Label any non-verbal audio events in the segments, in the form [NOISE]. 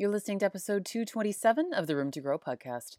You're listening to episode 227 of the Room to Grow podcast.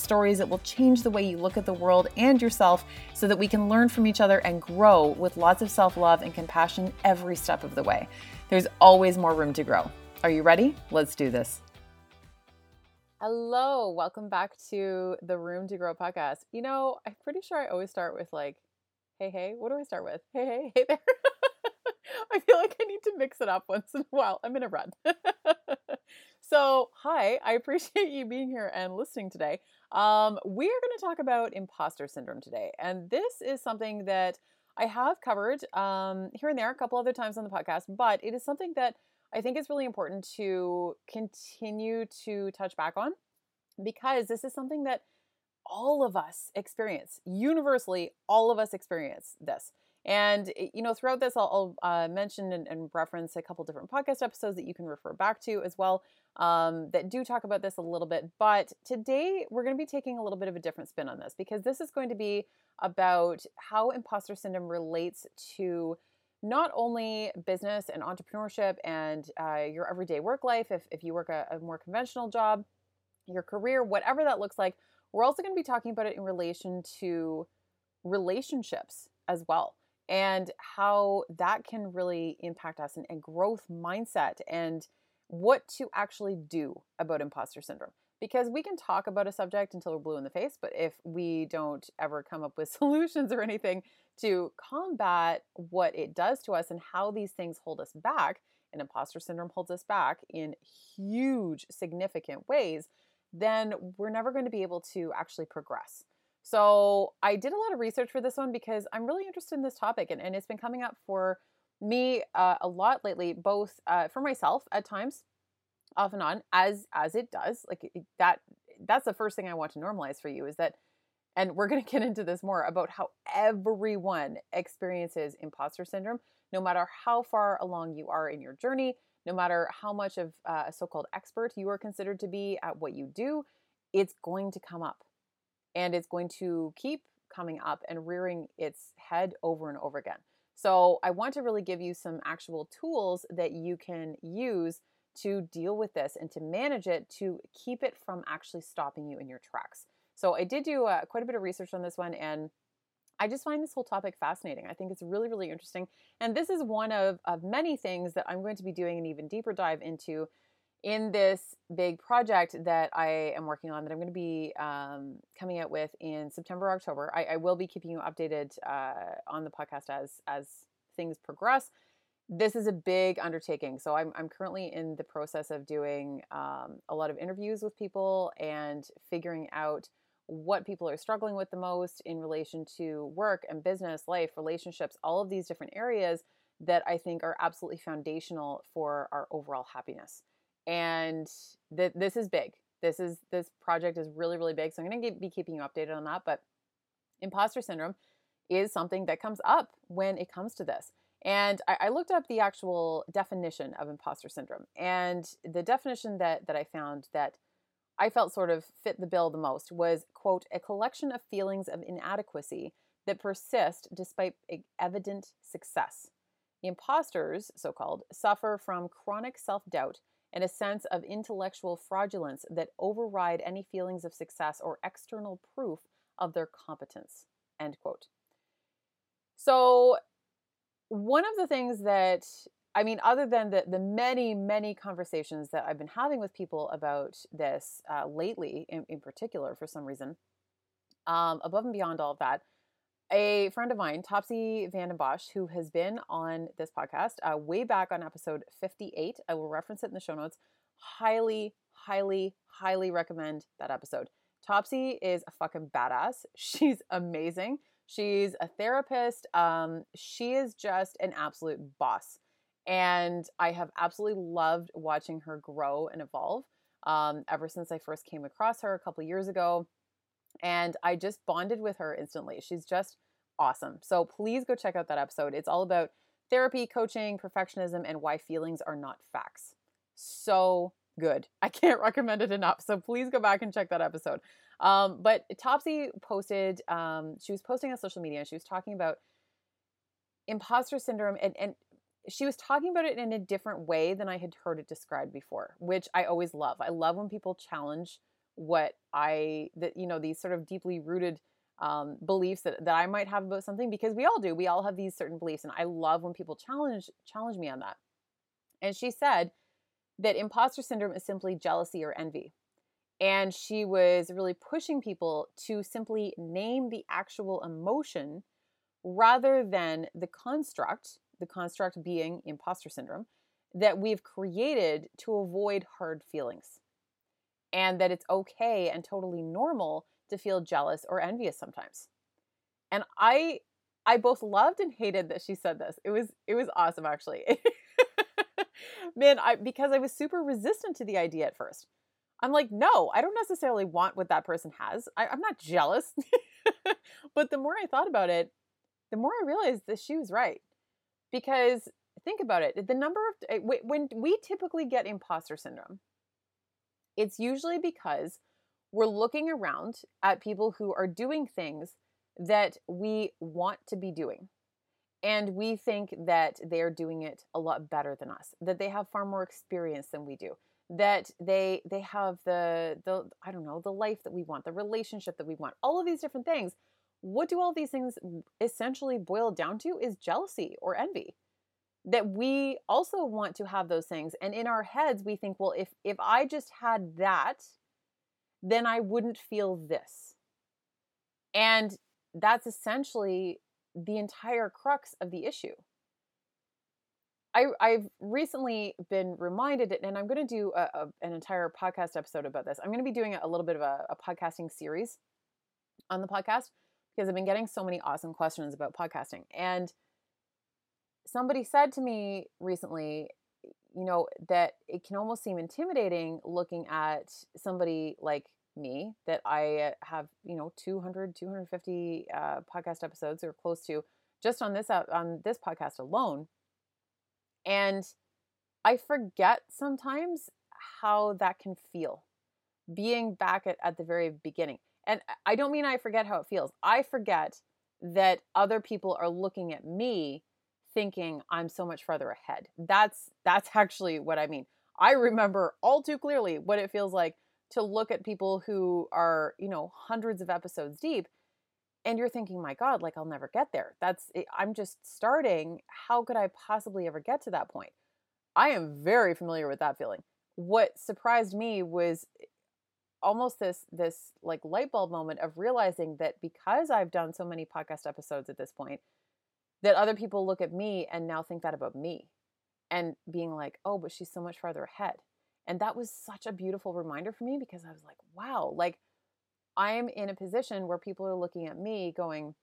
stories that will change the way you look at the world and yourself so that we can learn from each other and grow with lots of self love and compassion every step of the way. There's always more room to grow. Are you ready? Let's do this. Hello, welcome back to the Room to Grow podcast. You know, I'm pretty sure I always start with like, hey, hey, what do I start with? Hey, hey, hey there. [LAUGHS] I feel like I need to mix it up once in a while. I'm in a run. [LAUGHS] so, hi, I appreciate you being here and listening today. Um, we are going to talk about imposter syndrome today. And this is something that I have covered um, here and there a couple other times on the podcast, but it is something that I think is really important to continue to touch back on because this is something that all of us experience. Universally, all of us experience this. And, eh, you know, throughout this, I'll, I'll uh, mention and, and, reference a couple different podcast episodes that you can refer back to as well um, that do talk about this a little bit. But today, we're going to be taking a little bit of a different spin on this because this is going to be about how imposter syndrome relates to not only business and entrepreneurship and uh, your everyday work life, if, if you work a, a more conventional job, your career, whatever that looks like, we're also going to be talking about it in relation to relationships as well and how that can really impact us and, and growth mindset and what to actually do about imposter syndrome because we can talk about a subject until we're blue in the face, but if we don't ever come up with [LAUGHS] solutions or anything to combat what it does to us and how these things hold us back, and imposter syndrome holds us back in huge, significant ways, then we're never going to be able to actually progress. So I did a lot of research for this one because I'm really interested in this topic and, and it's been coming up for me uh, a lot lately, both uh, for myself at times, off and on, as as it does. Like that, that's the first thing I want to normalize for you is that, and we're going [LAUGHS] to get into this more about how everyone experiences imposter syndrome, no matter how far along you are in your journey, no matter how much of uh, a so-called expert you are considered to be at what you do, it's going to come up and it's going to keep coming up and rearing its head over and over again. So, I want to really give you some actual tools that you can use to deal with this and to manage it to keep it from actually stopping you in your tracks. So, I did do uh, quite a bit of research on this one and I just find this whole topic fascinating. I think it's really, really interesting. And this is one of, of many things that I'm going to be doing an even deeper dive into in this big project that I am working on that I'm going to be um, coming out with in September, October. I, I will be keeping you updated uh, on the podcast as as things progress. This is a big undertaking, so I'm I'm currently in the process of doing um, a lot of interviews with people and figuring out what people are struggling with the most in relation to work and business, life, relationships, all of these different areas that I think are absolutely foundational for our overall happiness and th- this is big. This is this project is really really big. So I'm going to be keeping you updated on that. But imposter syndrome is something that comes up when it comes to this. And I, I, looked up the actual definition of imposter syndrome, and the definition that that I found that I felt sort of fit the bill the most was quote a collection of feelings of inadequacy that persist despite evident success. Imposters, so called, suffer from chronic self doubt and a sense of intellectual fraudulence that override any feelings of success or external proof of their competence. End quote. So, one of the things that I mean, other than the, the many, many conversations that I've been having with people about this uh, lately, in, in particular, for some reason, um, above and beyond all of that, a friend of mine, Topsy Van den Bosch, who has been on this podcast uh, way back on episode 58. I will reference it in the show notes. Highly, highly, highly recommend that episode. Topsy is a fucking badass. [LAUGHS] She's amazing. She's a therapist. Um, she is just an absolute boss. And I have absolutely loved watching her grow and evolve um, ever since I first came across her a couple years ago. And I just bonded with her instantly. She's just awesome. So please go check out that episode. It's all about therapy, coaching, perfectionism, and why feelings are not facts. So good. [LAUGHS] I can't recommend it enough. So please go back and check that episode. Um, but Topsy posted, um, she was posting on social media. and She was talking about imposter syndrome and, and she was talking about it in a different way than I had heard it described before, which I always love. I love when people challenge what I that you know these sort of deeply rooted um, beliefs that, that I might have about something because we all do. We all have these certain beliefs, and I love when people challenge challenge me on that. And she said that imposter syndrome is simply jealousy or envy. And she was really pushing people to simply name the actual emotion rather than the construct, the construct being imposter syndrome, that we've created to avoid hard feelings. And that it's okay and totally normal to feel jealous or envious sometimes. And I I both loved and hated that she said this. It was it was awesome actually. [LAUGHS] Man, I because I was super resistant to the idea at first. I'm like, no, I don't necessarily want what that person has. I, I'm not jealous. [LAUGHS] but the more I thought about it, the more I realized that she was right. Because think about it the number of eh, when we typically get imposter syndrome, it's usually because we're looking around at people who are doing things that we want to be doing. And we think that they're doing it a lot better than us, that they have far more experience than we do, that they they have the the I don't know, the life that we want, the relationship that we want, all of these different things. What do all these things essentially boil down to is jealousy or envy. That we also want to have those things and in our heads we think, well, if if I just had that, then I wouldn't feel this. And that's essentially the entire crux of the issue. I, I've recently been reminded, and I'm going to do a, a, an entire podcast episode about this. I'm going to be doing a little bit of a, a podcasting series on the podcast because I've been getting so many awesome questions about podcasting. And somebody said to me recently, you know, that it can almost seem intimidating looking at somebody like me that I have, you know, 200, 250 uh, podcast episodes or close to just on this uh, on this podcast alone and I forget sometimes how that can feel being back at, at the very beginning. And I don't mean I forget how it feels. I forget that other people are looking at me thinking I'm so much further ahead. That's that's actually what I mean. I remember all too clearly what it feels like to look at people who are, you know, hundreds of episodes deep and you're thinking my god like i'll never get there that's eh, i'm just starting how could i possibly ever get to that point i am very familiar with that feeling what surprised me was eh, almost this this like light bulb moment of realizing that because i've done so many podcast episodes at this point that other people look at me and now think that about me and being like oh but she's so much farther ahead and that was such a beautiful reminder for me because i was like wow like I'm in a position where people are looking at me going,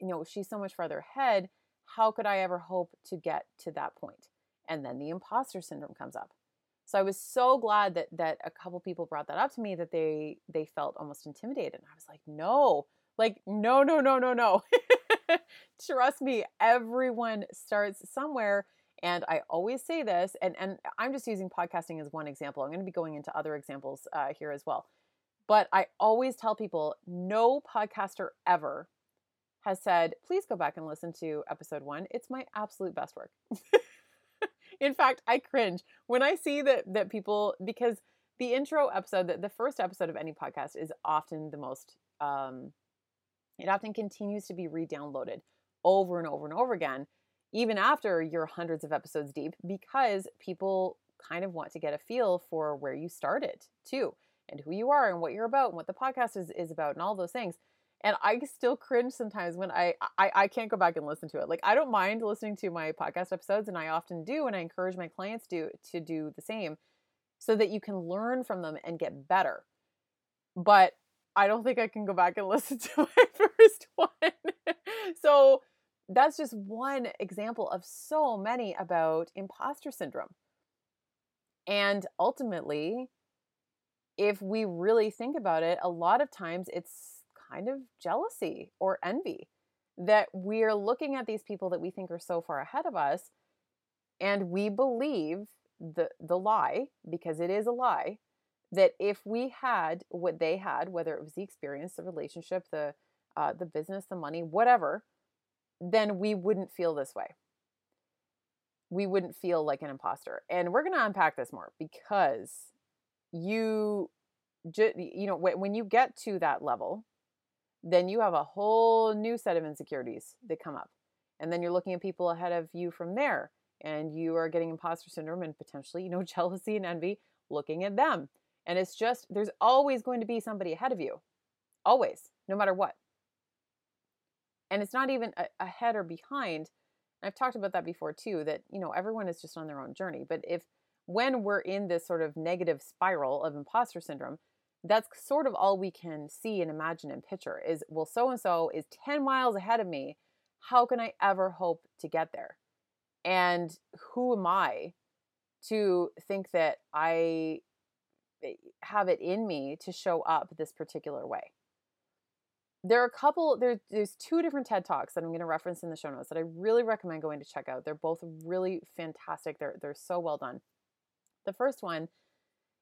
you know, she's so much farther ahead. How could I ever hope to get to that point? And then the imposter syndrome comes up. So I was so glad that that a couple people brought that up to me that they they felt almost intimidated. And I was like, no, like no, no, no, no, no. [LAUGHS] [LAUGHS] Trust me, everyone starts somewhere. And I always say this, and, and I'm just using podcasting as one example. I'm going to be going into other examples uh, here as well. But I always tell people no podcaster ever has said, please go back and listen to episode one. It's my absolute best work. [LAUGHS] In fact, I cringe when I see that that people because the intro episode, the, the first episode of any podcast is often the most um it often continues to be re-downloaded over and over and over again, even after you're hundreds of episodes deep, because people kind of want to get a feel for where you started too and who you are and what you're about and what the podcast is, is about and all those things. And I still cringe sometimes when I, I I can't go back and listen to it. Like I don't mind listening to my podcast episodes, and I often do, and I encourage my clients to to do the same, so that you can learn from them and get better. But I don't think I can go back and [LAUGHS] listen to my [LAUGHS] first one. so that's just one example of so many about imposter syndrome. And ultimately, if we really think about it, a lot of times it's kind of jealousy or envy that we're looking at these people that we think are so far ahead of us and we believe the the lie because it is a lie that if we had what they had whether it was the experience the relationship the uh, the business the money whatever then we wouldn't feel this way we wouldn't feel like an imposter and we're going to unpack this more because you you know when you get to that level then you have a whole new set of insecurities that come up. And then you're looking at people ahead of you from there, and you are getting imposter syndrome and potentially, you know, [LAUGHS] jealousy and envy looking at them. And it's just, there's always going to be somebody ahead of you, always, no matter what. And it's not even ahead or behind. I've talked about that before too, that, you know, everyone is just on their own journey. But if, when we're in this sort of negative spiral of imposter syndrome, that's sort of all we can see and imagine and picture is well so and so is 10 miles ahead of me how can i ever hope to get there and who am i to think that i Eh, have it in me to show up this particular way. There are a couple there, there's two different ted talks that i'm going to reference in the show notes that i really recommend going to check out. They're both really fantastic. They're, they're so well done. The first one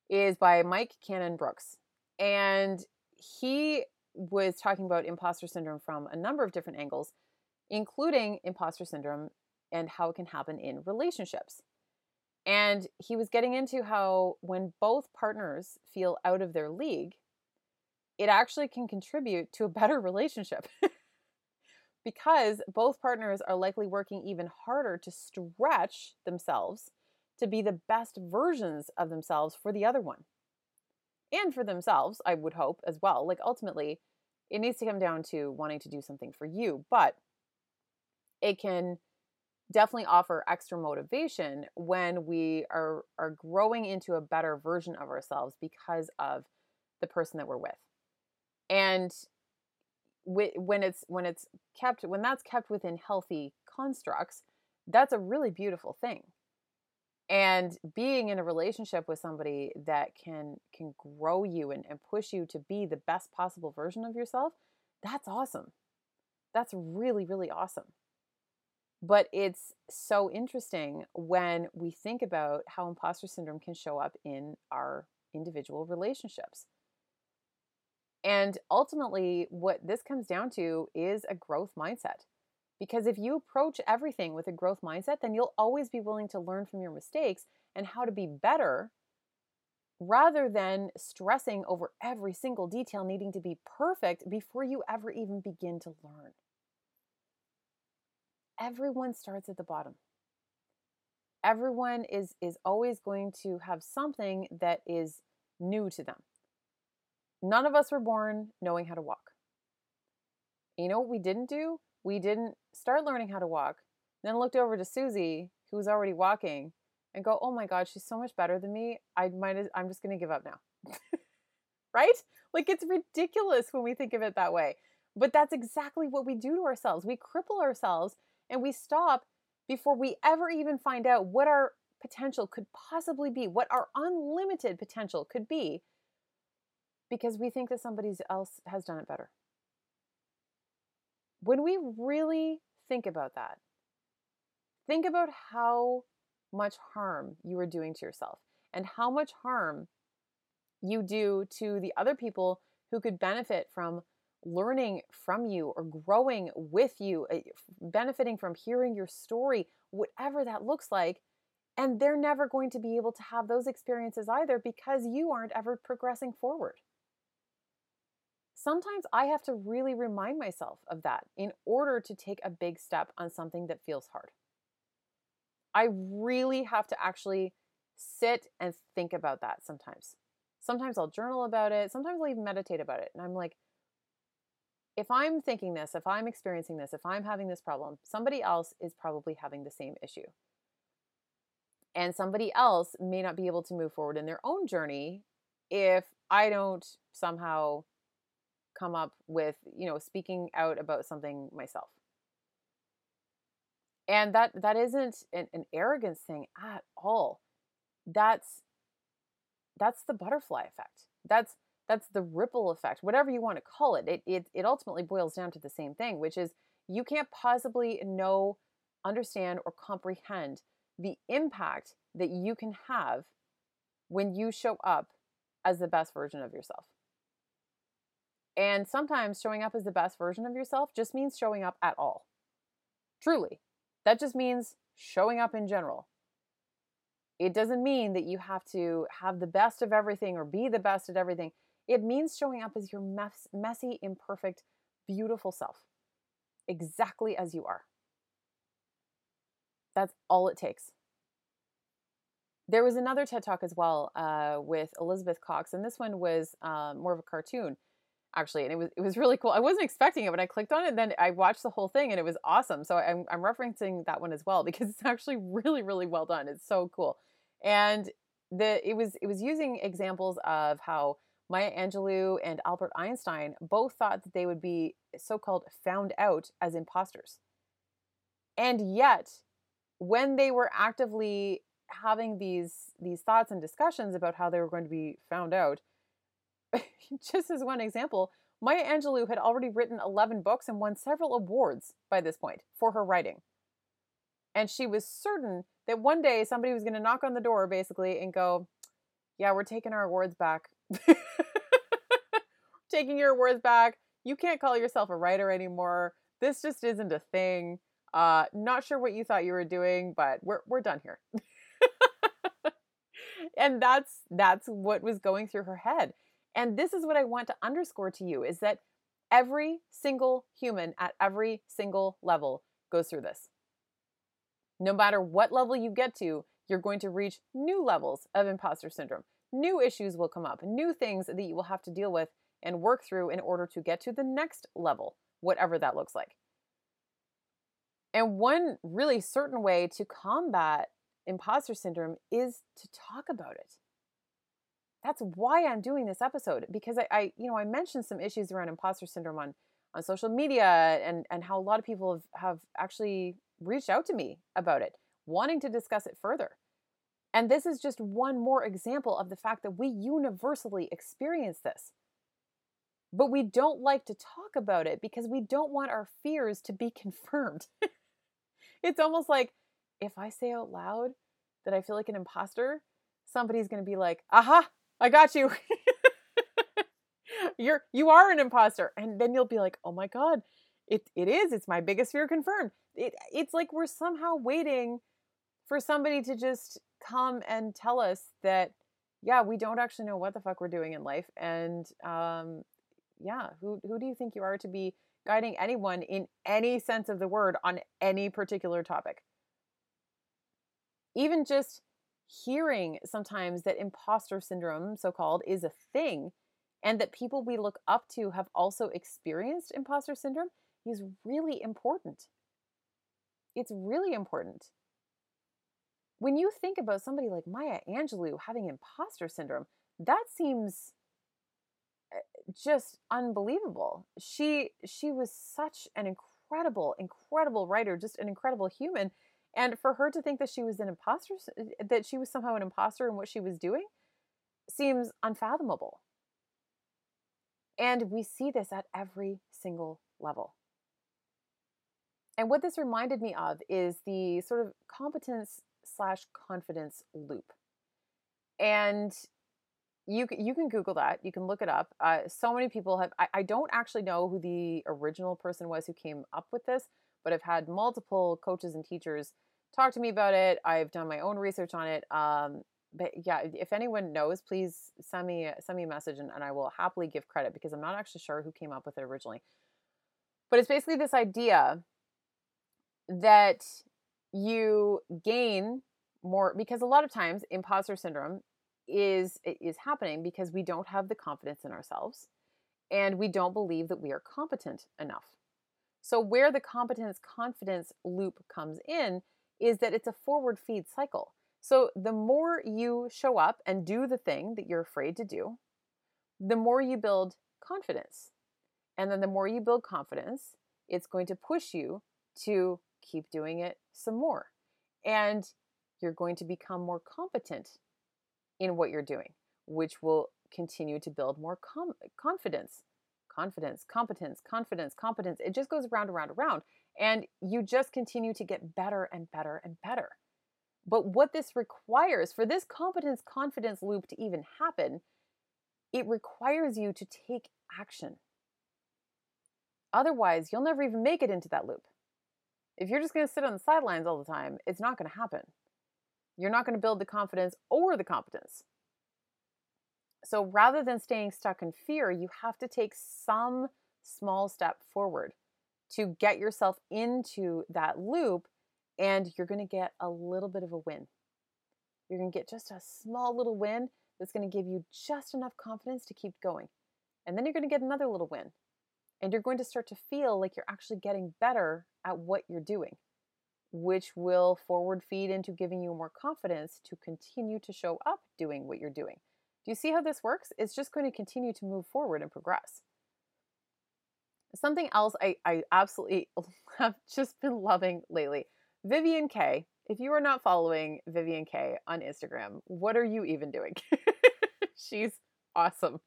is by mike Cannon-Brookes, and he was talking about imposter syndrome from a number of different angles, including imposter syndrome and how it can happen in relationships. And he was getting into how when both partners feel out of their league, it actually can contribute to a better [LAUGHS] relationship. because both partners are likely working even harder to stretch themselves to be the best versions of themselves for the other one and for themselves, I would hope as well. Like ultimately, it needs to come down to wanting to do something for you, but it can definitely offer extra motivation when we are are growing into a better version of ourselves because of the person that we're with. And when it's when it's kept when that's kept within healthy constructs, that's a really beautiful thing. And being in a relationship with somebody that can can grow you and, and push you to be the best possible version of yourself that's awesome. That's really really awesome but it's so interesting when we think about how imposter syndrome can show up in our individual relationships and ultimately what this comes down to is a growth mindset because if you approach everything with a growth mindset, then you'll always be willing to learn from your mistakes and how to be better rather than stressing over every single detail needing to be perfect before you ever even begin to learn. Everyone starts at the bottom. Everyone is is always going to have something that is new to them. None of us were born knowing how to walk. You know what we didn't do? we didn't start learning how to walk, then looked over to Susie, who was already walking, and go, "Oh my god, she's so much better than me. I might I'm just going to give up now." [LAUGHS] right? Like it's ridiculous when we think of it that way. But that's exactly what we do to ourselves. We cripple ourselves and we stop before we ever even find out what our potential could possibly be, what our unlimited potential could be, because we think that somebody else has done it better. When we really think about that, think about how much harm you are doing to yourself and how much harm you do to the other people who could benefit from learning from you or growing with you, eh, benefiting from hearing your story, whatever that looks like. And they're never going to be able to have those experiences either because you aren't ever progressing forward sometimes I have to really remind myself of that in order to take a big step on something that feels hard. I really have to actually sit and think about that sometimes. Sometimes I'll journal about it, sometimes I'll even meditate about it. And I'm like, if I'm thinking this, if I'm experiencing this, if I'm having this problem, somebody else is probably having the same issue. And somebody else may not be able to move forward in their own journey if I don't somehow come up with, you know, speaking out about something myself. And that that isn't an, an arrogance thing at all. That's that's the butterfly effect. That's that's the ripple effect, whatever you want to call it. It it it ultimately boils down to the same thing, which is you can't possibly know, understand, or comprehend the impact that you can have when you show up as the best version of yourself. And sometimes showing up as the best version of yourself just means showing up at all. Truly. That just means showing up in general. It doesn't mean that you have to have the best of everything or be the best at everything. It means showing up as your mess, messy, imperfect, beautiful self, exactly as you are. That's all it takes. There was another TED Talk as well uh, with Elizabeth Cox, and this one was um, more of a cartoon actually and it was it was really cool. I wasn't expecting it when i clicked on it and then i watched the whole thing and it was awesome. So i'm, I'm referencing that one as well [LAUGHS] because it's actually really really well done. It's so cool. And the it was it was using examples of how maya angelou and albert einstein both thought that they would be so-called found out as imposters and yet when they were actively having these these thoughts and discussions about how they were going to be found out [LAUGHS] just as one example, Maya Angelou had already written 11 books and won several awards by this point for her writing. And she was certain that one day somebody was going to knock on the door basically and go, Yeah, we're taking our awards back. [LAUGHS] taking your awards back. You can't call yourself a writer anymore. This just isn't a thing. Uh, not sure what you thought you were doing, but we're we're done here. [LAUGHS] and that's that's what was going through her head. And this is what I want to underscore to you is that every single human at every single level goes through this. No matter what level you get to, you're going to reach new levels of imposter syndrome. New issues will come up, new things that you will have to deal with and work through in order to get to the next level, whatever that looks like. And one really certain way to combat imposter syndrome is to talk about it that's why I'm doing this episode because I, I, you know, I mentioned some issues around imposter syndrome on on social media and and how a lot of people have, have actually reached out to me about it, wanting to discuss it further. And this is just one more example of the fact that we universally experience this. But we don't like to talk about it because we don't want our fears to be [LAUGHS] confirmed. it's almost like if I say out loud that I feel like an imposter, somebody's going to be like, aha, I got you. [LAUGHS] You're you are an imposter. And then you'll be like, oh my God, it it is. It's my biggest fear confirmed. It it's like we're somehow waiting for somebody to just come and tell us that, yeah, we don't actually know what the fuck we're doing in life. And um yeah, who who do you think you are to be guiding anyone in any sense of the word on any particular topic? Even just hearing sometimes that imposter syndrome, so called, is a thing and that people we look up to have also experienced imposter syndrome is really important. It's really important. When you think about somebody like Maya Angelou having imposter syndrome, that seems eh, just unbelievable. She she was such an incredible incredible writer, just an incredible human and for her to think that she was an imposter, uh, that she was somehow an imposter in what she was doing, seems unfathomable. And we see this at every single level. And what this reminded me of is the sort of competence slash confidence loop. And you you can Google that. You can look it up. Uh, so many people have. I, I don't actually know who the original person was who came up with this, but I've had multiple coaches and teachers talk to me about it. I've done my own research on it. Um, but yeah, if anyone knows, please send me send me a message and, and I will happily give credit because I'm not actually sure who came up with it originally. But it's basically this idea that you gain more because a lot of times imposter syndrome is is happening because we don't have the confidence in ourselves and we don't believe that we are competent enough. So, where the competence confidence loop comes in is that it's a forward feed cycle. So, the more you show up and do the thing that you're afraid to do, the more you build confidence. And then the more you build confidence, it's going to push you to keep doing it some more. And you're going to become more competent in what you're doing, which will continue to build more com- confidence. Confidence, competence, confidence, competence. It just goes around, around, around. And you just continue to get better and better and better. But what this requires for this competence confidence loop to even happen, it requires you to take action. Otherwise, you'll never even make it into that loop. If you're just going to sit on the sidelines all the time, it's not going to happen. You're not going to build the confidence or the competence. So rather than staying stuck in fear, you have to take some small step forward to get yourself into that loop, and you're going to get a little bit of a win. You're going to get just a small little win that's going to give you just enough confidence to keep going. And then you're going to get another little win. And you're going to start to feel like you're actually getting better at what you're doing, which will forward feed into giving you more confidence to continue to show up doing what you're doing. Do you see how this works? It's just going to continue to move forward and progress. Something else I, I absolutely [LAUGHS] have just been loving lately Vivian Kaye. If you are not following Vivian Kaye on Instagram, what are you even doing? [LAUGHS] She's awesome.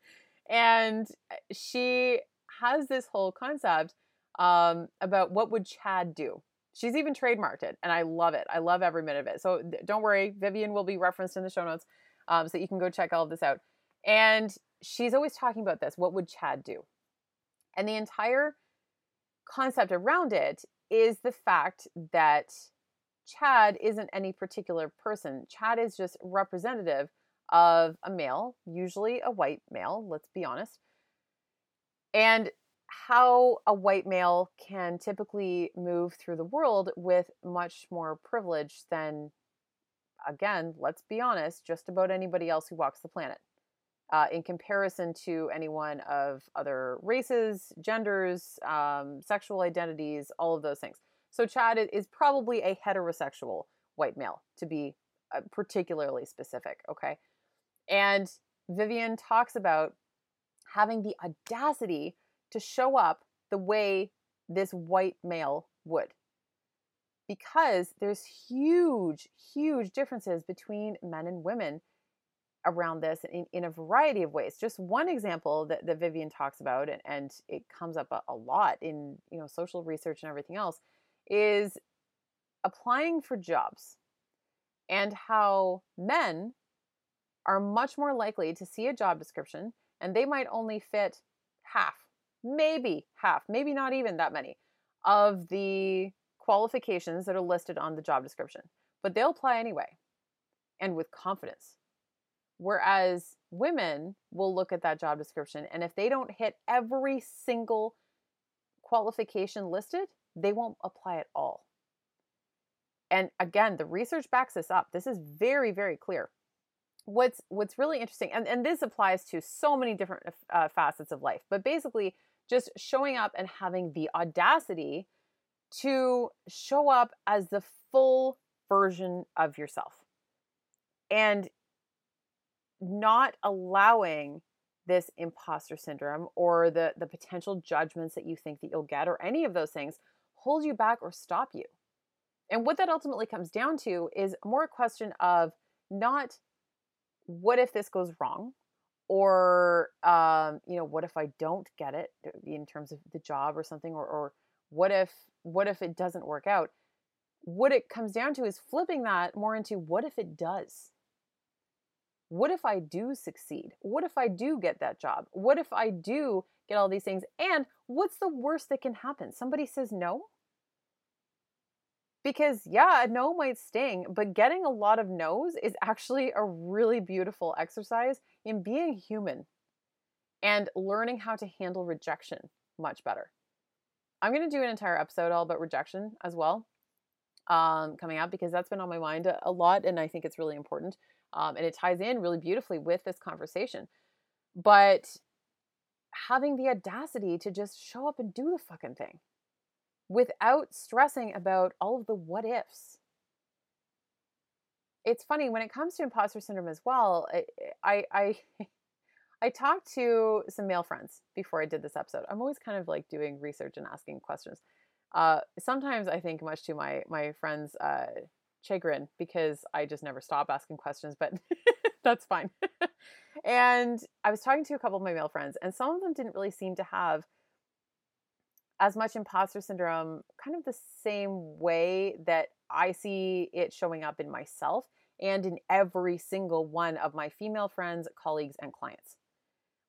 And uh, she has this whole concept um, about what would Chad do. She's even trademarked it, and I love it. I love every minute of it. So don't worry, Vivian will be referenced in the show notes, um, so you can go check all of this out. And she's always talking about this. What would Chad do? And the entire concept around it is the fact that Chad isn't any particular person. Chad is just representative of a male, usually a white male, let's be honest. And how a white male can typically move through the world with much more privilege than, again, let's be honest, just about anybody else who walks the planet uh, in comparison to anyone of other races, genders, um, sexual identities, all of those things. So Chad is probably a heterosexual white male, to be uh, particularly specific. Okay. And Vivian talks about having the audacity to show up the way this white male would. Because there's huge, huge differences between men and women around this in, in a variety of ways. Just one example that, that Vivian talks about, and, and it comes up a, a lot in you know social research and everything else, is applying for jobs and how men are much more likely to see a job description and they might only fit half, maybe half, maybe not even that many of the qualifications that are listed on the job description. But they'll apply anyway and with confidence Whereas women will look at that job description and if they don't hit every single qualification listed, they won't apply at all. And again, the research backs this up. This is very, very clear. What's what's really interesting, and, and this applies to so many different uh, facets of life, but basically just showing up and having the audacity to show up as the full version of yourself. And not allowing this imposter syndrome or the the potential judgments that you think that you'll get or any of those things hold you back or stop you. And what that ultimately comes down to is more a question of not what if this goes wrong or um, you know what if i don't get it uh, in terms of the job or something or, or what if what if it doesn't work out what it comes down to is flipping that more into what if it does what if I do succeed? What if I do get that job? What if I do get all these things? And what's the worst that can happen? Somebody says no? Because, yeah, a no might sting, but getting a lot of no's is actually a really beautiful exercise in being human and learning how to handle rejection much better. I'm going to do an entire episode all about rejection as well um, coming up because that's been on my mind a, lot and I think it's really important. Um, and it ties in really beautifully with this conversation. But having the audacity to just show up and do the fucking thing without stressing about all of the what ifs. It's funny when it comes to imposter syndrome as well. I I [LAUGHS] I talked to some male friends before I did this episode. I'm always kind of like doing research and asking questions. Uh, sometimes I think much to my my friends' uh, chagrin because I just never stop asking questions, but [LAUGHS] that's fine. [LAUGHS] and I was talking to a couple of my male friends, and some of them didn't really seem to have as much imposter syndrome, kind of the same way that I see it showing up in myself and in every single one of my female friends, colleagues, and clients.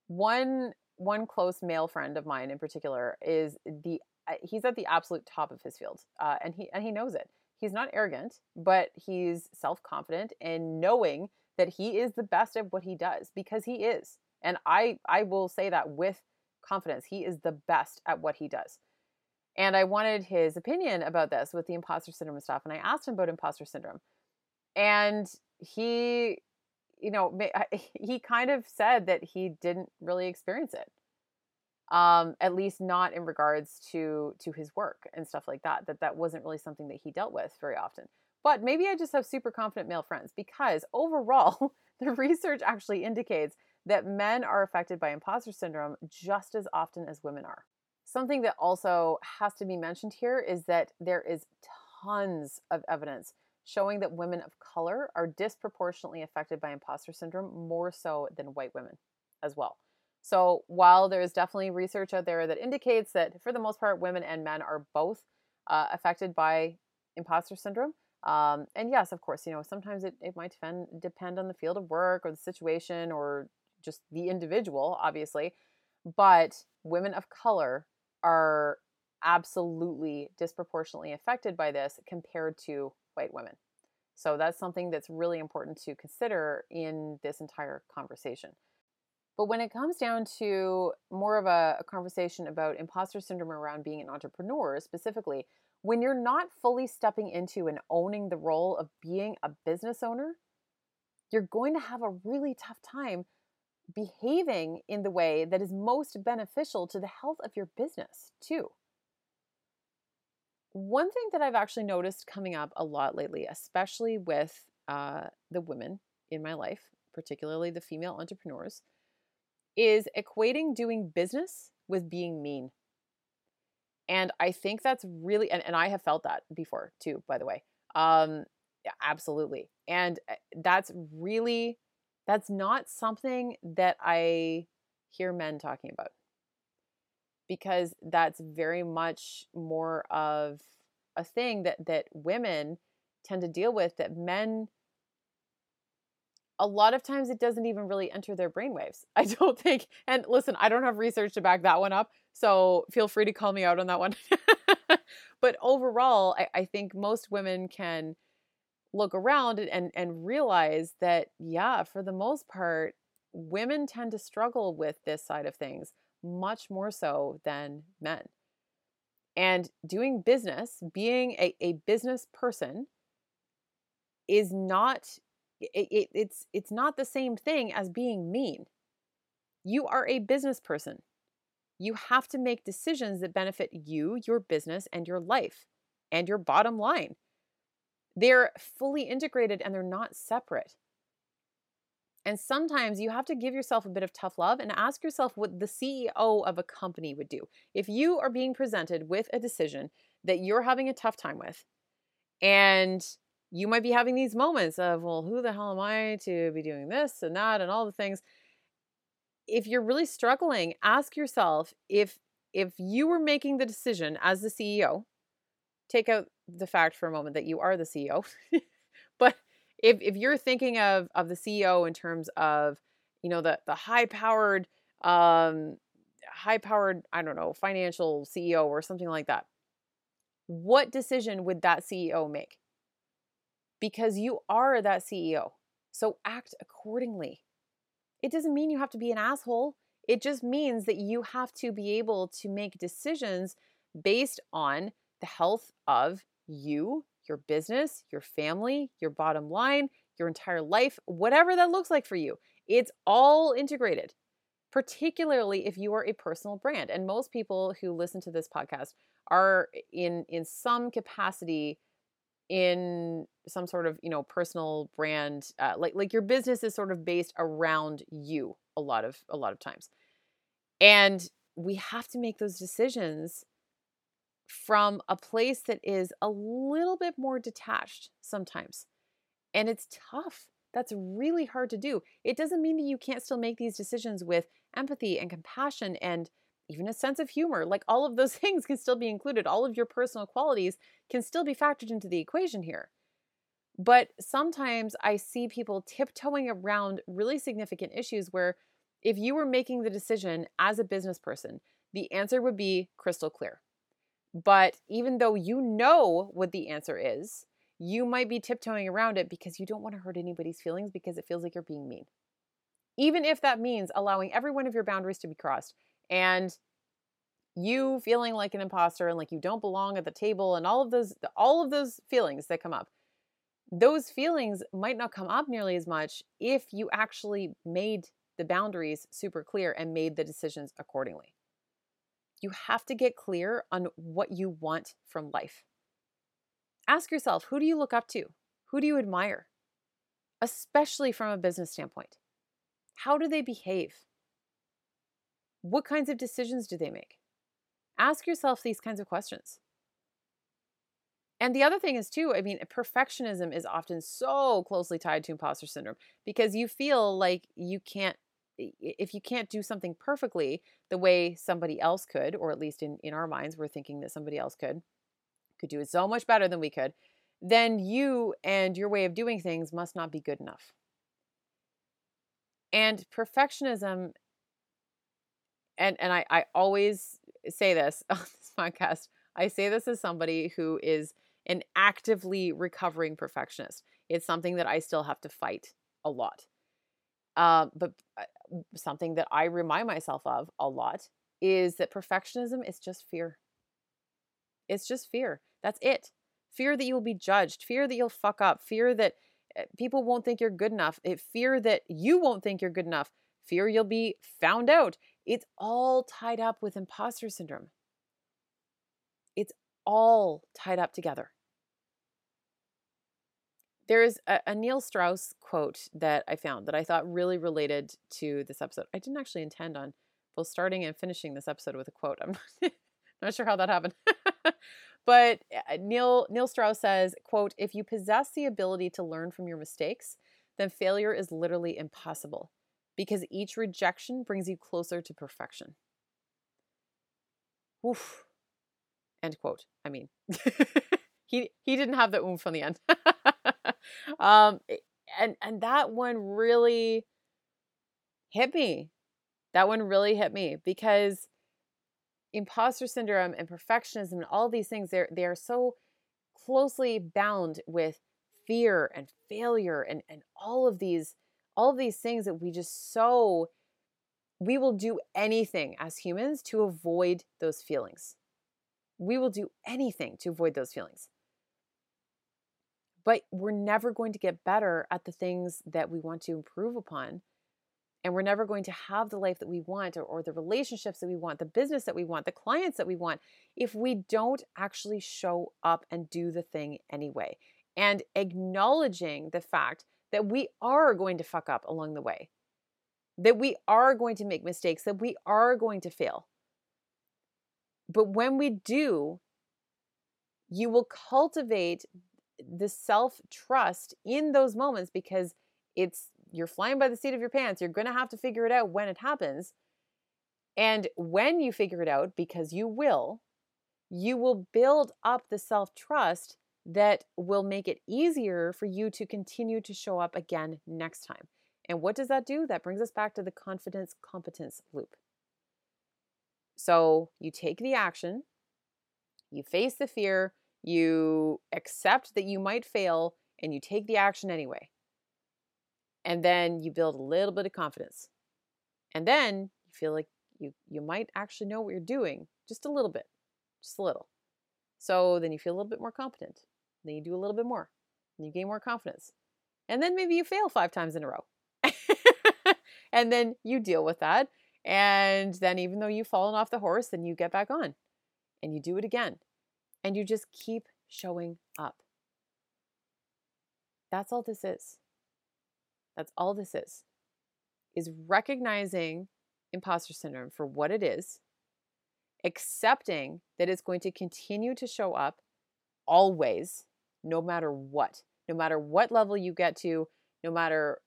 One one close male friend of mine in particular is the uh, he's at the absolute top of his field, uh, and he and he knows it. He's not arrogant, but he's self confident and knowing that he is the best at what he does because he is. And I I will say that with confidence. He is the best at what he does. And I wanted his opinion about this with the imposter syndrome stuff. And I asked him about imposter syndrome. And he, you know, [LAUGHS] he kind of said that he didn't really experience it. Um, at least not in regards to to his work and stuff like that. That that wasn't really something that he dealt with very often. But maybe I just have super confident male friends because overall, [LAUGHS] the research actually indicates that men are affected by imposter syndrome just as often as women are. Something that also has to be mentioned here is that there is tons of evidence showing that women of color are disproportionately affected by imposter syndrome more so than white women as well. So, while there is definitely research out there that indicates that for the most part, women and men are both uh, affected by imposter syndrome, um, and yes, of course, you know, sometimes it, it might depend, depend on the field of work or the situation or just the individual, obviously. But women of color are absolutely disproportionately affected by this compared to white women. So that's something that's really important to consider in this entire conversation. But when it comes down to more of a, a, conversation about imposter syndrome around being an entrepreneur specifically, when you're not fully stepping into and owning the role of being a business owner, you're going to have a really tough time behaving in the way that is most beneficial to the health of your business, too. One thing that I've actually noticed coming up a lot lately, especially with uh, the women in my life, particularly the female entrepreneurs, is equating doing business with being mean. And I think that's really, and, and I have felt that before too, by the way. Um, yeah, absolutely. And eh, that's really that's not something that I hear men talking about because that's very much more of a thing that that women tend to deal with that men a lot of times it doesn't even really enter their brainwaves. [LAUGHS] I don't think, and listen, I don't have research to back that one up, so feel free to call me out on that one. [LAUGHS] but overall, I, I, think most women can look around and and realize that yeah for the most part women tend to struggle with this side of things much more so than men. And doing business being a, a business person is not it, it, it's it's not the same thing as being mean. You are a business person. You have to make decisions that benefit you your business and your life and your bottom line they're fully integrated and they're not separate. And sometimes you have to give yourself a bit of tough love and ask yourself what the CEO of a company would do. If you are being presented with a decision that you're having a tough time with, and you might be having these moments of, well, who the hell am I to be doing this and that and all the things. If you're really struggling, ask yourself if if you were making the decision as the CEO, take out the fact for a moment that you are the CEO. [LAUGHS] but if if you're thinking of of the CEO in terms of, you know, the the high powered um high powered, I don't know, financial CEO or something like that. What decision would that CEO make? Because you are that CEO. So act accordingly. It doesn't mean you have to be an asshole. It just means that you have to be able to make decisions based on the health of you, your business, your family, your bottom line, your entire life, whatever that looks like for you. It's all integrated, particularly if you are a personal brand. And most people who listen to this podcast are in in some capacity in some sort of you know personal brand uh, like like your business is sort of based around you a lot of a lot of times and we have to make those decisions from a place that is a little bit more detached sometimes. And it's tough. That's really hard to do. It doesn't mean that you can't still make these decisions with empathy and compassion and even a sense of humor. Like all of those [LAUGHS] things can still be included. All of your personal qualities can still be factored into the equation here. But sometimes I see people tiptoeing around really significant issues where if you were making the decision as a business person, the answer would be crystal clear. But even though you know what the answer is, you might be tiptoeing around it because you don't want to hurt anybody's feelings because it feels like you're being mean. Even if that means allowing every one of your boundaries to be crossed and you feeling like an imposter and like you don't belong at the table and all of those all of those feelings that come up. Those feelings might not come up nearly as much if you actually made the boundaries super clear and made the decisions accordingly. You have to get clear on what you want from life. Ask yourself who do you look up to? Who do you admire? Especially from a business standpoint. How do they behave? What kinds of decisions do they make? Ask yourself these kinds of questions. And the other thing is, too, I mean, perfectionism is often so closely tied to imposter syndrome because you feel like you can't if you can't do something perfectly the way somebody else could, or at least in, in our minds, we're thinking that somebody else could, could do it so much better than we could, then you and your way of doing things must not be good enough. And perfectionism, and, and I, I always say this [LAUGHS] on this podcast, I say this as somebody who is an actively recovering perfectionist. It's something that I still have to fight a lot. Uh, but uh, something that I remind myself of a lot is that perfectionism is just fear. It's just fear. That's it. Fear that you will be judged, fear that you'll fuck up, fear that eh, people won't think you're good enough, it, fear that you won't think you're good enough, fear you'll be found out. It's all tied up with imposter syndrome. It's all tied up together. There's a, a, Neil Strauss quote that I found that I thought really related to this episode. I didn't actually intend on both starting and finishing this episode with a quote. I'm [LAUGHS] not sure how that happened. [LAUGHS] but uh, Neil Neil Strauss says, quote, if you possess the ability to learn from your mistakes, then failure is literally impossible because each rejection brings you closer to perfection. Oof. End quote. I mean, [LAUGHS] he he didn't have the oomph on the end. Um, eh, and and that one really hit me. That one really hit me because imposter syndrome and perfectionism and all these things they're they are so closely bound with fear and failure and and all of these all of these things that we just so we will do anything as humans to avoid those feelings. We will do anything to avoid those feelings but we're never going to get better at the things that we want to improve upon and we're never going to have the life that we want or, or, the relationships that we want the business that we want the clients that we want if we don't actually show up and do the thing anyway and acknowledging the fact that we are going to fuck up along the way that we are going to make mistakes that we are going to fail. But when we do you will cultivate the self trust in those moments because it's you're flying by the seat of your pants. You're going to have to figure it out when it happens. And when you figure it out, because you will, you will build up the self trust that will make it easier for you to continue to show up again next time. And what does that do? That brings us back to the confidence competence loop. So you take the action, you face the fear, you accept that you might fail and you take the action anyway. And then you build a little bit of confidence. And then you feel like you you might actually know what you're doing just a little bit. Just a little. So then you feel a little bit more competent. Then you do a little bit more. And you gain more confidence. And then maybe you fail 5 times in a row. [LAUGHS] and then you deal with that. And then even though you've fallen off the horse, then you get back on and you do it again and you just keep showing up. That's all this is. That's all this is. Is recognizing imposter syndrome for what it is accepting that it's going to continue to show up always, no matter what, no matter what level you get to, no matter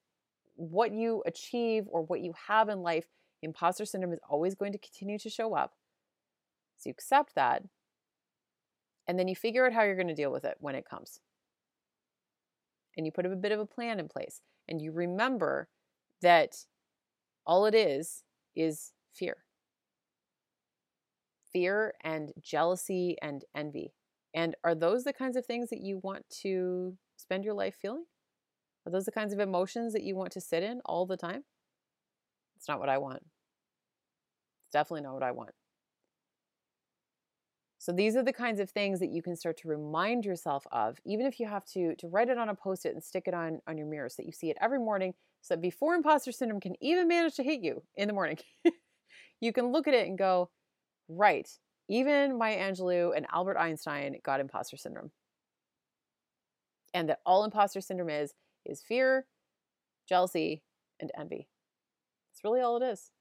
what you achieve or what you have in life, imposter syndrome is always going to continue to show up. So you accept that, and then you figure out how you're going to deal with it when it comes. And you put a bit of a plan in place, and you remember that all it is is fear fear and jealousy and envy. And are those the kinds of things that you want to spend your life feeling? Are those the kinds of emotions that you want to sit in all the time? It's not what I want. It's definitely not what I want. So these are the kinds of things that you can start to remind yourself of, even if you have to to write it on a post-it and stick it on on your mirror so that you see it every morning, so that before imposter syndrome can even manage to hit you in the morning, [LAUGHS] you can look at it and go, right, even Maya Angelou and Albert Einstein got imposter syndrome. And that all imposter syndrome is is fear, jealousy, and envy. That's really all it is.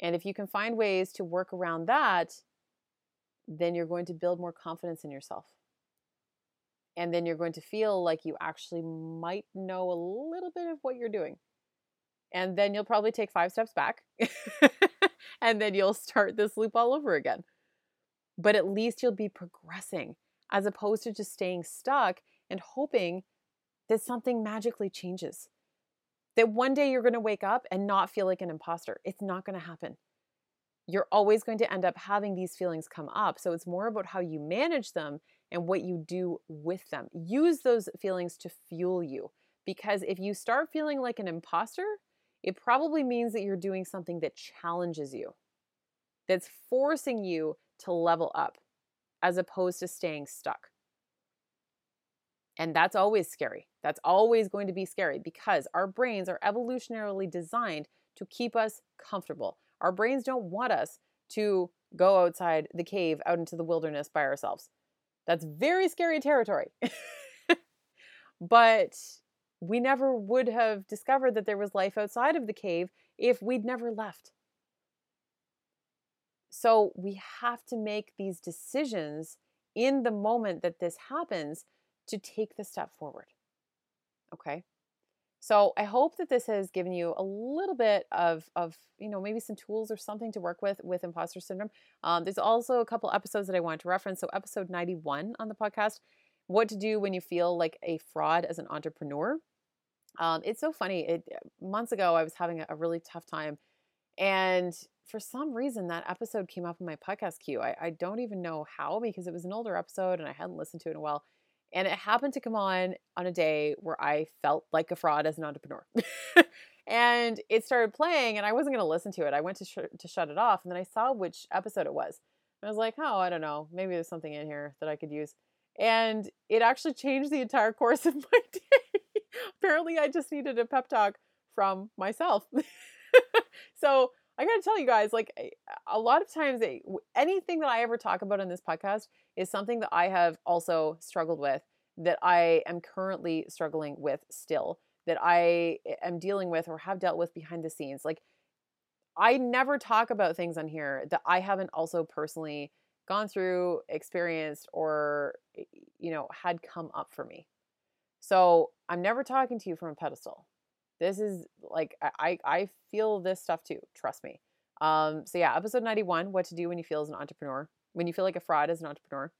And if you can find ways to work around that, then you're going to build more confidence in yourself. And then you're going to feel like you actually might know a little bit of what you're doing. And then you'll probably take five steps back. [LAUGHS] and then you'll start this loop all over again. But at least you'll be progressing as opposed to just staying stuck and hoping that something magically changes. That one day you're going to wake up and not feel like an imposter. It's not going to happen. You're always going to end up having these feelings come up. So it's more about how you manage them and what you do with them. Use those feelings to fuel you. Because if you start feeling like an imposter, it probably means that you're doing something that challenges you, that's forcing you to level up as opposed to staying stuck. And that's always scary. That's always going to be scary because our brains are evolutionarily designed to keep us comfortable. Our brains don't want us to go outside the cave, out into the wilderness by ourselves. That's very scary territory. [LAUGHS] but we never would have discovered that there was life outside of the cave if we'd never left. So we have to make these decisions in the moment that this happens to take the step forward. Okay. So I hope that this has given you a little bit of, of you know, maybe some tools or something to work with with imposter syndrome. Um, there's also a couple episodes that I want to reference. So episode 91 on the podcast, what to do when you feel like a fraud as an entrepreneur. Um, it's so funny. It months ago I was having a, a really tough time, and for some reason that episode came up in my podcast queue. I, I don't even know how because it was an older episode and I hadn't listened to it in a while. And it happened to come on on a day where I felt like a fraud as an entrepreneur. [LAUGHS] and it started playing and I wasn't going to listen to it. I went to, sh- to shut it off and then I saw which episode it was. And I was like, oh, I don't know. Maybe there's something in here that I could use. And it actually changed the entire course of [LAUGHS] my day. Apparently, I just needed a pep talk from myself. [LAUGHS] so I got to tell you guys, like a lot of times, anything that I ever talk about in this podcast is something that I have also struggled with, that I am currently struggling with still, that I eh, am dealing with or have dealt with behind the scenes. Like, I never talk about things on here that I haven't also personally gone through, experienced, or, eh, you know, had come up for me. So I'm never talking to you from a pedestal. This is like I I feel this stuff too. Trust me. Um, so yeah, episode 91, what to do when you feel as an entrepreneur, when you feel like a fraud as an entrepreneur.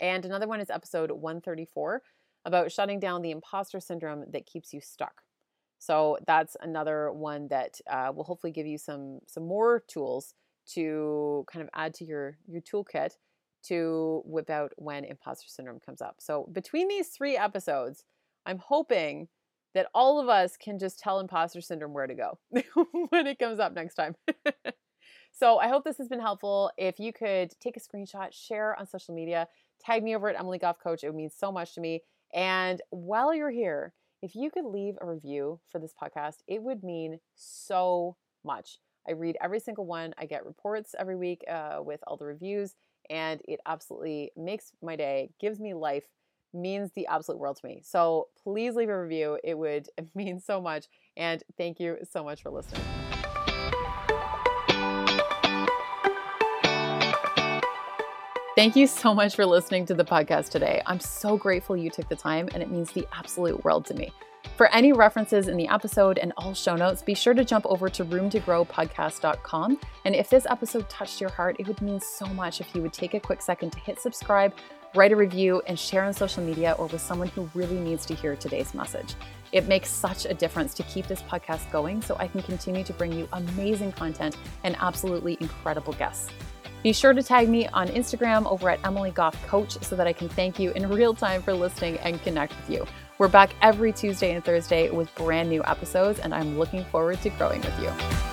And another one is episode 134 about shutting down the imposter syndrome that keeps you stuck. So that's another one that uh, will hopefully give you some some more tools to kind of add to your your toolkit to whip out when imposter syndrome comes up. So between these three episodes, I'm hoping that all of us can just tell imposter syndrome where to go [LAUGHS] when it comes up next time. [LAUGHS] so I hope this has been helpful. If you could take a screenshot, share on social media, tag me over at Emily Goff Coach, it would mean so much to me. And while you're here, if you could leave a review for this podcast, it would mean so much. I read every single one. I get reports every week uh, with all the reviews, and it absolutely makes my day, gives me life, means the absolute world to me. So please leave a review. It would [LAUGHS] mean so much. And thank you so much for listening. Thank you so much for listening to the podcast today. I'm so grateful you took the time, and it means the absolute world to me. For any references in the episode and all show notes, be sure to jump over to roomtogrowpodcast.com. And if this episode touched your heart, it would mean so much if you would take a quick second to hit subscribe, write a review, and share on social media or with someone who really needs to hear today's message. It makes such a difference to keep this podcast going so I can continue to bring you amazing content and absolutely incredible guests. Be sure to tag me on Instagram over at Emily Goff Coach so that I can thank you in real time for listening and connect with you. We're back every Tuesday and Thursday with brand new episodes, and I'm looking forward to growing with you.